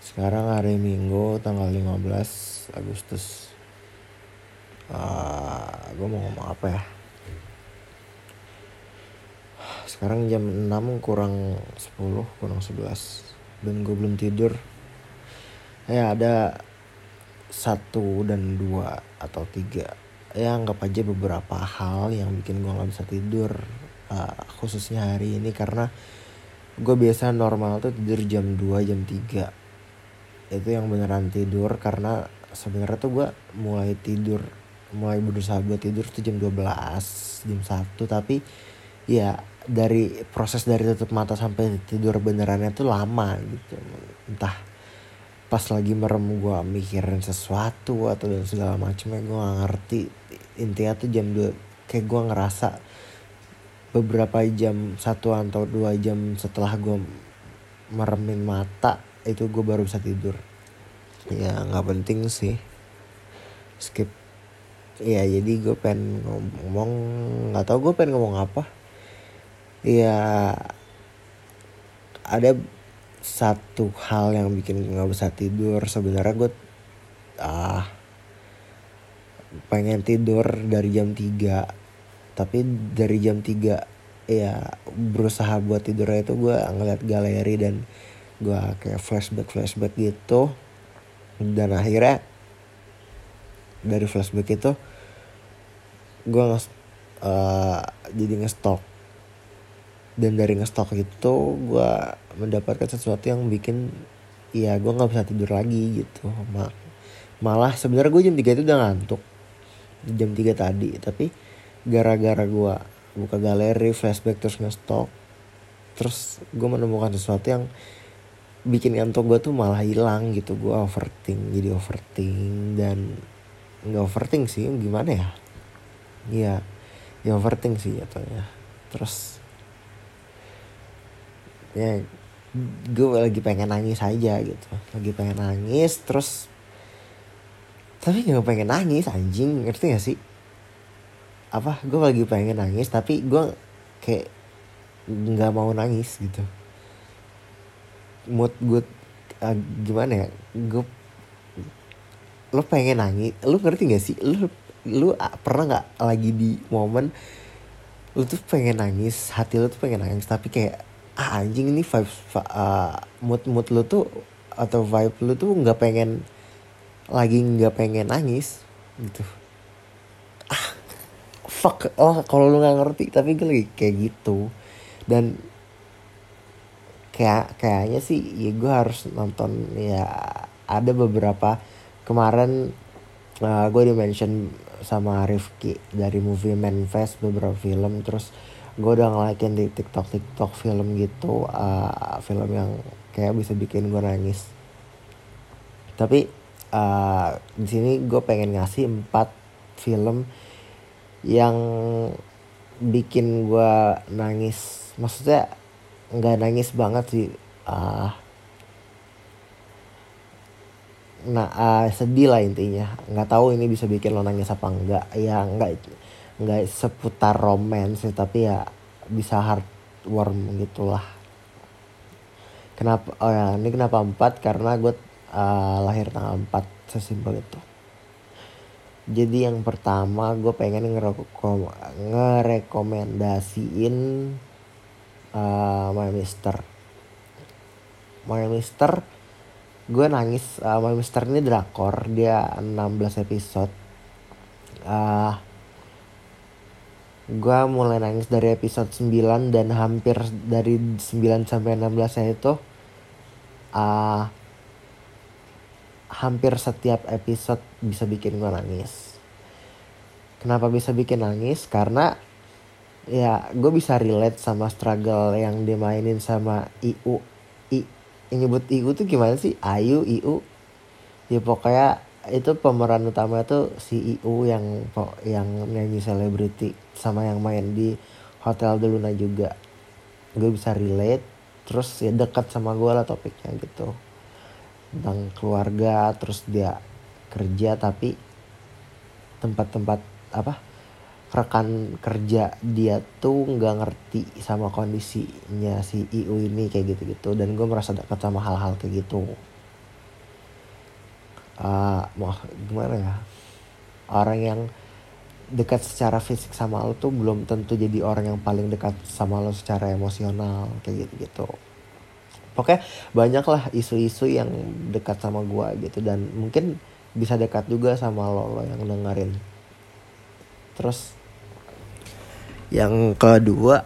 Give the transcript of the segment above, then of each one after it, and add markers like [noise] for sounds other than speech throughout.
Sekarang hari Minggu tanggal 15 Agustus. Uh, gue mau ngomong apa ya? Sekarang jam 6 kurang 10 kurang 11 dan gue belum tidur. Ya ada satu dan dua atau tiga ya anggap aja beberapa hal yang bikin gue nggak bisa tidur uh, khususnya hari ini karena gue biasa normal tuh tidur jam 2 jam 3 itu yang beneran tidur karena sebenarnya tuh gue mulai tidur mulai berusaha buat tidur tuh jam 12 jam 1 tapi ya dari proses dari tutup mata sampai tidur benerannya tuh lama gitu. Entah pas lagi merem gue mikirin sesuatu atau dan segala macamnya gue gak ngerti. Intinya tuh jam 2 kayak gue ngerasa beberapa jam satu atau dua jam setelah gue meremin mata itu gue baru bisa tidur. Ya nggak penting sih. Skip. Ya jadi gue pengen ngomong nggak tau gue pengen ngomong apa. Ya ada satu hal yang bikin nggak bisa tidur. Sebenarnya gue ah pengen tidur dari jam 3 tapi dari jam 3 ya berusaha buat tidurnya itu gue ngeliat galeri dan gue kayak flashback flashback gitu. Dan akhirnya dari flashback itu gue nge uh, jadi ngestok dan dari ngestok itu gue mendapatkan sesuatu yang bikin ya gue nggak bisa tidur lagi gitu. Malah sebenarnya gue jam 3 itu udah ngantuk. Jam 3 tadi tapi gara-gara gue buka galeri flashback terus ngestok terus gue menemukan sesuatu yang bikin ngantuk gue tuh malah hilang gitu. Gue overthink jadi overthink dan nggak overthink sih gimana ya? Iya ya overthink sih jatuhnya. Terus ya gue lagi pengen nangis aja gitu. Lagi pengen nangis terus tapi gak pengen nangis anjing ngerti gak sih? Apa gue lagi pengen nangis tapi gue kayak nggak mau nangis gitu mood gue uh, gimana ya? Gue lo pengen nangis? Lo ngerti gak sih? Lo lu pernah nggak lagi di momen lu tuh pengen nangis hati lu tuh pengen nangis tapi kayak ah anjing ini vibe uh, mood mood lu tuh atau vibe lu tuh nggak pengen lagi nggak pengen nangis gitu. Ah fuck oh kalau lu nggak ngerti tapi gue lagi kayak gitu. Dan kayak kayaknya sih ya gue harus nonton ya ada beberapa. Kemarin uh, gue di mention sama Rifki dari movie Manifest beberapa film. Terus gue udah ngelakin di TikTok TikTok film gitu uh, film yang kayak bisa bikin gue nangis. Tapi uh, di sini gue pengen ngasih empat film yang bikin gue nangis. Maksudnya nggak nangis banget sih. Uh, nah uh, sedih lah intinya. Nggak tahu ini bisa bikin lo nangis apa enggak ya enggak nggak seputar romance tapi ya bisa heartwarm gitulah. Kenapa oh ya ini kenapa empat? Karena gue uh, lahir tanggal empat sesimpel itu. Jadi yang pertama gue pengen ngerekom ngerekomendasiin uh, My Mister My Mister gue nangis uh, My Mister ini drakor dia 16 episode uh, gue mulai nangis dari episode 9 dan hampir dari 9 sampai 16 saya itu uh, hampir setiap episode bisa bikin gue nangis. Kenapa bisa bikin nangis? Karena ya gue bisa relate sama struggle yang dimainin sama IU. I, yang nyebut IU tuh gimana sih? Ayu, IU. Ya pokoknya itu pemeran utama itu si IU yang yang nyanyi selebriti sama yang main di Hotel de Luna juga gue bisa relate terus ya dekat sama gue lah topiknya gitu tentang keluarga terus dia kerja tapi tempat-tempat apa rekan kerja dia tuh nggak ngerti sama kondisinya si IU ini kayak gitu-gitu. Dan gue merasa dekat sama hal-hal kayak gitu. Uh, gimana ya? Orang yang dekat secara fisik sama lo tuh belum tentu jadi orang yang paling dekat sama lo secara emosional kayak gitu gitu pokoknya banyak lah isu-isu yang dekat sama gue gitu dan mungkin bisa dekat juga sama lo lo yang dengerin. Terus yang kedua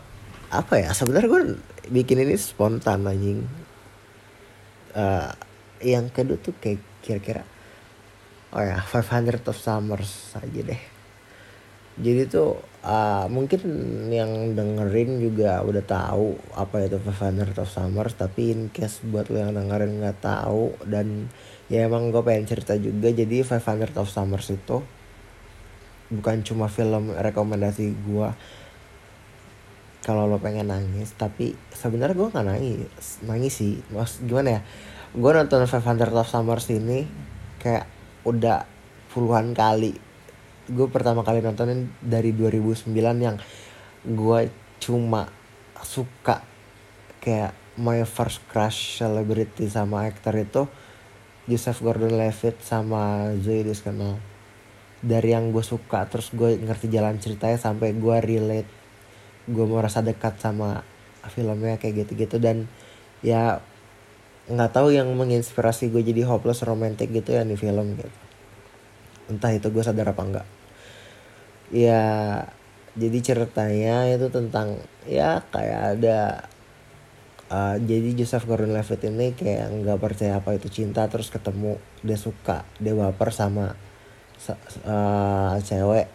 apa ya? Sebenarnya gue bikin ini spontan anjing. Uh, yang kedua tuh kayak kira-kira oh ya 500 of summers aja deh. Jadi tuh uh, mungkin yang dengerin juga udah tahu apa itu 500 of Summers tapi in case buat lo yang dengerin nggak tahu dan ya emang gue pengen cerita juga jadi 500 of Summers itu bukan cuma film rekomendasi gue kalau lo pengen nangis tapi sebenarnya gue nggak nangis nangis sih. Mas gimana ya? Gue nonton 500 of Summers ini kayak udah puluhan kali. Gue pertama kali nontonin dari 2009 yang gue cuma suka kayak my first crush celebrity sama aktor itu Joseph Gordon-Levitt sama Zoe Deschanel. Dari yang gue suka terus gue ngerti jalan ceritanya sampai gue relate gue merasa dekat sama filmnya kayak gitu-gitu. Dan ya nggak tahu yang menginspirasi gue jadi hopeless romantic gitu ya di film gitu. Entah itu gue sadar apa enggak ya jadi ceritanya itu tentang ya kayak ada uh, jadi Joseph Gordon-Levitt ini kayak nggak percaya apa itu cinta terus ketemu dia suka dia baper sama uh, cewek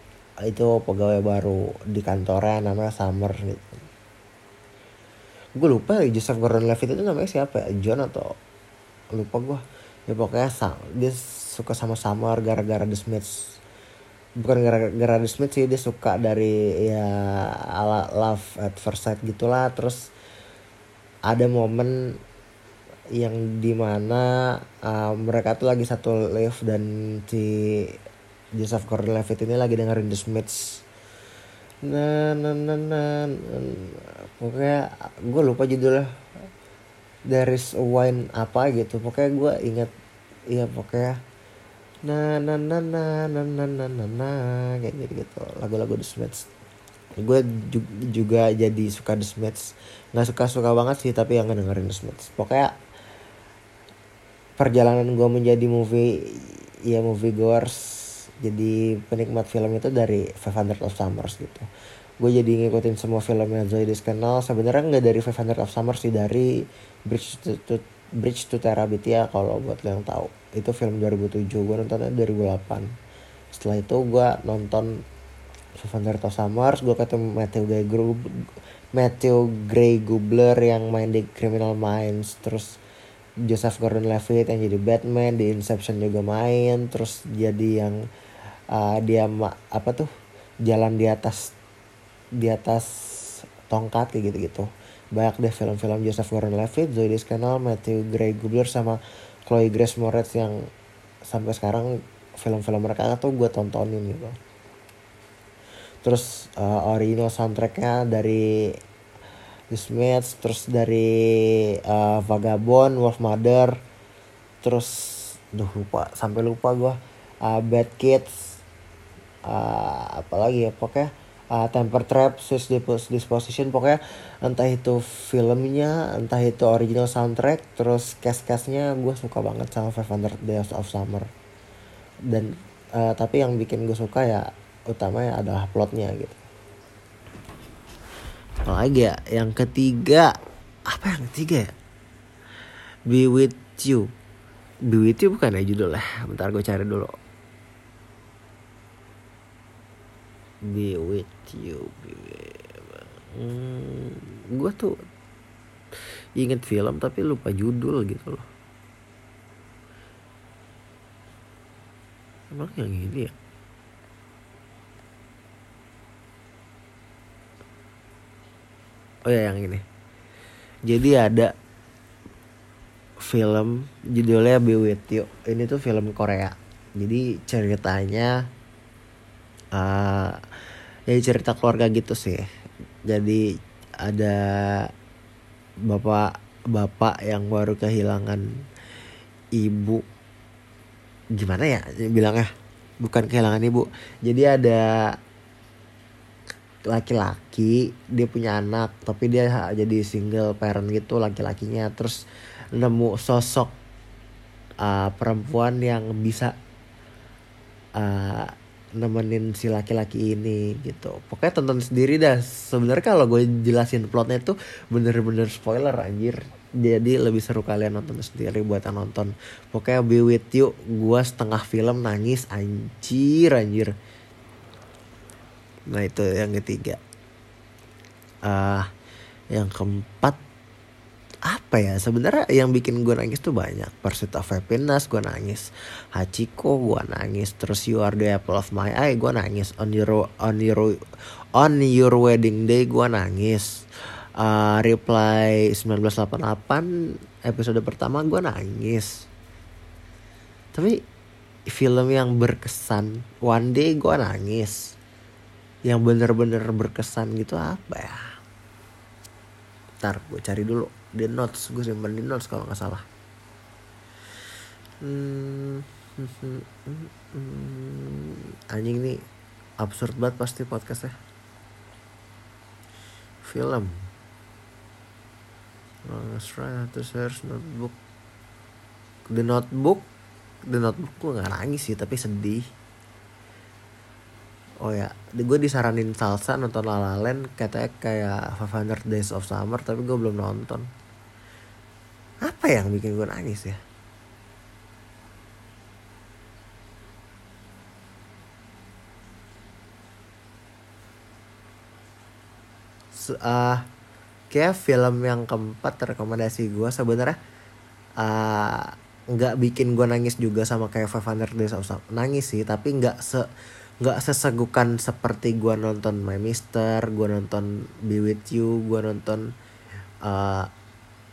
itu pegawai baru di kantornya namanya Summer. Gitu gue lupa Joseph Gordon-Levitt itu namanya siapa ya? John atau lupa gue ya pokoknya dia suka sama Summer gara-gara The Smiths. Bukan gara-gara The Smith sih dia suka dari ya ala love at first sight gitulah. Terus ada momen yang di mana uh, mereka tuh lagi satu live dan si Joseph Gordon-Levitt ini lagi dengerin The Smiths. Nah nah nah nah, pokoknya gue lupa judulnya. There is a wine apa gitu. Pokoknya gue inget iya pokoknya. Na na na na na na na na na kayak gitu gitu lagu-lagu The Smiths. Gue juga jadi suka The Smiths. Nggak suka suka banget sih tapi yang dengerin The Smiths. Pokoknya perjalanan gue menjadi movie ya movie goers jadi penikmat film itu dari 500 of Summers gitu. Gue jadi ngikutin semua filmnya Zoe Deschanel sebenarnya nggak dari 500 of Summers sih dari Bridge to, to Bridge to Terabithia kalau buat yang tahu. Itu film 2007 gue nontonnya 2008 setelah itu gue nonton Seven Summers gue ketemu Matthew Gray Group Matthew Gray Gubler yang main di Criminal Minds terus Joseph Gordon-Levitt yang jadi Batman di Inception juga main terus jadi yang uh, dia apa tuh jalan di atas di atas tongkat kayak gitu-gitu. Banyak deh film-film Joseph Gordon-Levitt, Zoe Deschanel, Matthew Gray Gubler sama Chloe Grace Moretz yang sampai sekarang film-film mereka tuh gue tontonin gitu. Terus uh, original soundtracknya dari The Smiths terus dari uh, Vagabond Wolf Mother terus duh lupa sampai lupa gue uh, Bad Kids uh, apalagi ya pokoknya uh, Temper Trap, Swiss Disposition pokoknya entah itu filmnya, entah itu original soundtrack, terus cast-castnya gue suka banget sama 500 Days of Summer dan uh, tapi yang bikin gue suka ya utamanya adalah plotnya gitu. Apalagi ya, yang ketiga apa yang ketiga ya? Be with you. Be with you bukan ya judulnya. Bentar gue cari dulu. Be with you. Hmm, gue tuh inget film tapi lupa judul gitu loh. Emang yang ini ya? Oh ya yang ini. Jadi ada film judulnya Be With You. Ini tuh film Korea. Jadi ceritanya uh, ya cerita keluarga gitu sih. Jadi ada bapak bapak yang baru kehilangan ibu. Gimana ya bilangnya? Bukan kehilangan ibu. Jadi ada laki-laki dia punya anak tapi dia jadi single parent gitu laki-lakinya. Terus nemu sosok uh, perempuan yang bisa uh, nemenin si laki-laki ini gitu. Pokoknya tonton sendiri dah. Sebenarnya kalau gue jelasin plotnya itu bener-bener spoiler anjir. Jadi lebih seru kalian nonton sendiri buat nonton. Pokoknya be with you. Gue setengah film nangis anjir anjir. Nah itu yang ketiga. Ah uh, yang keempat apa ya sebenarnya yang bikin gue nangis tuh banyak. Pursuit of Happiness gue nangis Hachiko gue nangis terus You Are the Apple of My Eye gue nangis on your on your on your wedding day gue nangis uh, Reply 1988 episode pertama gue nangis. Tapi film yang berkesan One Day gue nangis. Yang bener-bener berkesan gitu apa ya? Ntar gue cari dulu di notes gue simpan di notes kalau nggak salah. Hmm, [laughs] anjing nih absurd banget pasti podcastnya. Film. Terus harus notebook. The Notebook? The Notebook gue gak nangis sih tapi sedih oh ya gue disaranin salsa nonton La La Land katanya kayak 500 Days of Summer tapi gue belum nonton. Apa yang bikin gue nangis ya? Uh, kayak film yang keempat rekomendasi gue sebenarnya uh, nggak bikin gue nangis juga sama kayak 500 Days of Summer. Nangis sih tapi nggak se nggak sesegukan seperti gue nonton My Mister, gue nonton Be With You, gue nonton uh,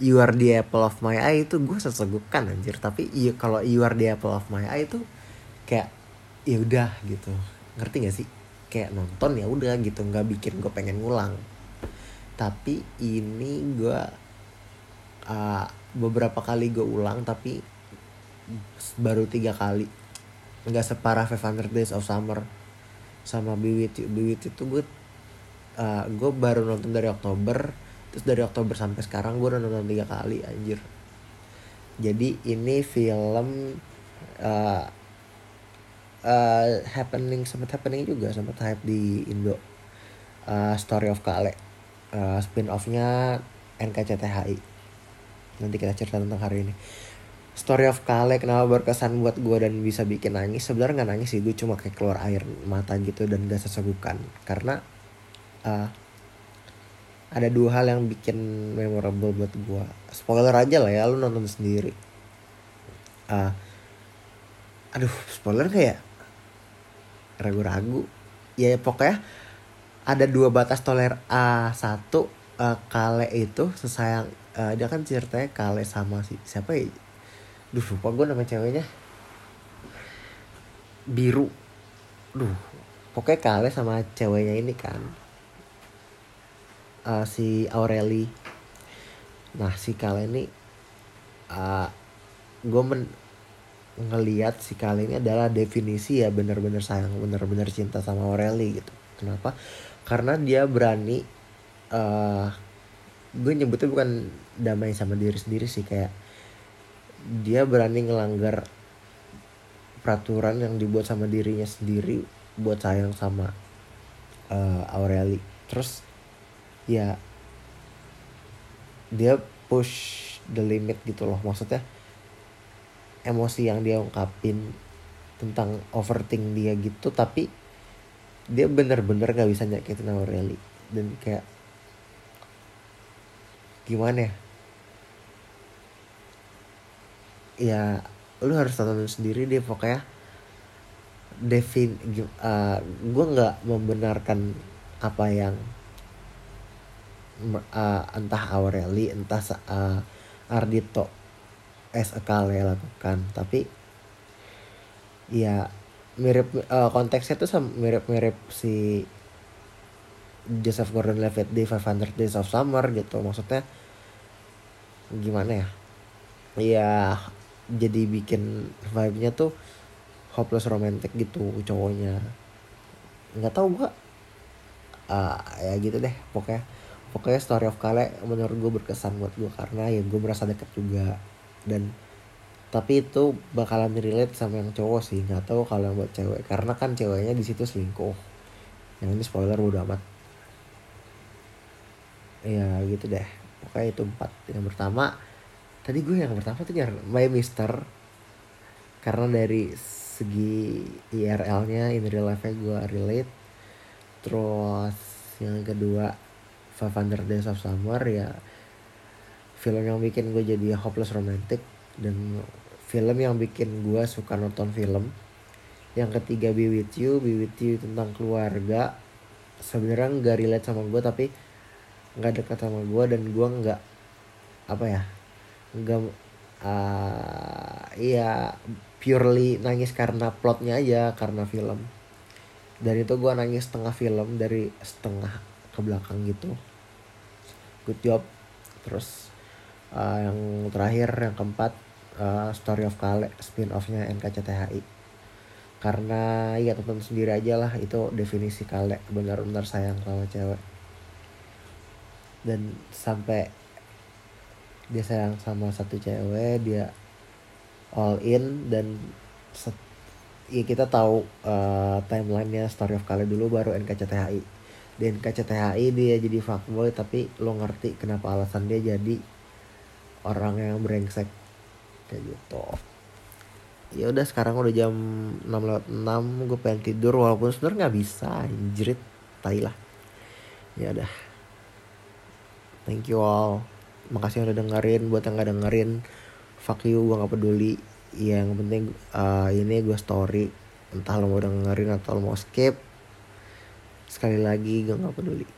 You Are the Apple of My Eye itu gue sesegukan anjir. Tapi iya kalau You Are the Apple of My Eye itu kayak ya udah gitu. Ngerti gak sih? Kayak nonton ya udah gitu, nggak bikin gue pengen ngulang. Tapi ini gue uh, beberapa kali gue ulang tapi baru tiga kali nggak separah 500 Days of Summer sama Be With You itu gue uh, gue baru nonton dari Oktober terus dari Oktober sampai sekarang gue udah nonton tiga kali anjir. Jadi ini film uh, uh, happening sempat happening juga sempat hype di Indo. Uh, Story of Kale. Uh, spin offnya NKCTHI nanti kita cerita tentang hari ini Story of Kale kenapa berkesan buat gue dan bisa bikin nangis? Sebenarnya nggak nangis sih gue cuma kayak keluar air mata gitu dan gak sesegukan. Karena uh, ada dua hal yang bikin memorable buat gue spoiler aja lah ya lu nonton sendiri. Uh, aduh spoiler kayak ragu-ragu. Ya pokoknya ada dua batas toler A satu uh, Kale itu sesayang uh, dia kan ceritanya Kale sama si siapa ya duh lupa gue nama ceweknya. Biru. Duh pokoknya kale sama ceweknya ini kan. Uh, si Aureli. Nah si kale ini uh, gue men ngeliat si kale ini adalah definisi ya bener-bener sayang bener-bener cinta sama Aureli gitu. Kenapa? Karena dia berani uh, gue nyebutnya bukan damai sama diri sendiri sih kayak dia berani ngelanggar peraturan yang dibuat sama dirinya sendiri buat sayang sama uh, Aureli. Terus ya dia push the limit gitu loh. Maksudnya emosi yang dia ungkapin tentang overthink dia gitu tapi dia bener-bener gak bisa nyakitin Aureli. Dan kayak gimana ya ya lu harus tonton sendiri deh pokoknya. Devin uh, gue nggak membenarkan apa yang uh, entah Aureli entah uh, Ardito S Kale lakukan. Tapi ya mirip uh, konteksnya tuh mirip-mirip si Joseph Gordon-Levitt di 500 Days of Summer gitu. Maksudnya gimana ya? Ya jadi bikin vibe-nya tuh hopeless romantic gitu cowoknya. Nggak tahu gua uh, ya gitu deh pokoknya pokoknya story of Kale menurut gue berkesan buat gue karena ya gue merasa deket juga. Dan tapi itu bakalan relate sama yang cowok sih nggak tahu kalau yang buat cewek. Karena kan ceweknya di situ selingkuh. Yang ini spoiler udah amat. Ya gitu deh pokoknya itu empat. Yang pertama tadi gue yang pertama tuh nyari My Mister. Karena dari segi IRL-nya in real life gue relate. Terus yang kedua Five Hundred Days of Summer ya film yang bikin gue jadi hopeless romantic. Dan film yang bikin gue suka nonton film. Yang ketiga Be With You. Be With You tentang keluarga. Sebenarnya nggak relate sama gue tapi nggak dekat sama gue dan gue nggak apa ya nggak uh, iya purely nangis karena plotnya aja karena film. Dan itu gue nangis setengah film dari setengah ke belakang gitu. Good job. Terus uh, yang terakhir yang keempat uh, Story of Kale spin offnya NKCTHI karena ya tonton sendiri aja lah itu definisi Kale. Benar-benar sayang sama cewek. Dan sampai dia sayang sama satu cewek dia all in dan set, ya kita tahu uh, timelinenya Story of Kale dulu baru NKCTHI di NKCTHI dia jadi fuckboy tapi lo ngerti kenapa alasan dia jadi orang yang brengsek. Kayak gitu. Ya udah sekarang udah jam 6 lewat 6 gue pengen tidur walaupun sebenarnya nggak bisa anjrit tai lah. Ya udah. Thank you all makasih yang udah dengerin. Buat yang nggak dengerin fuck you gue nggak peduli. Yang penting uh, ini gue story. Entah lo mau dengerin atau lo mau skip. Sekali lagi gue nggak peduli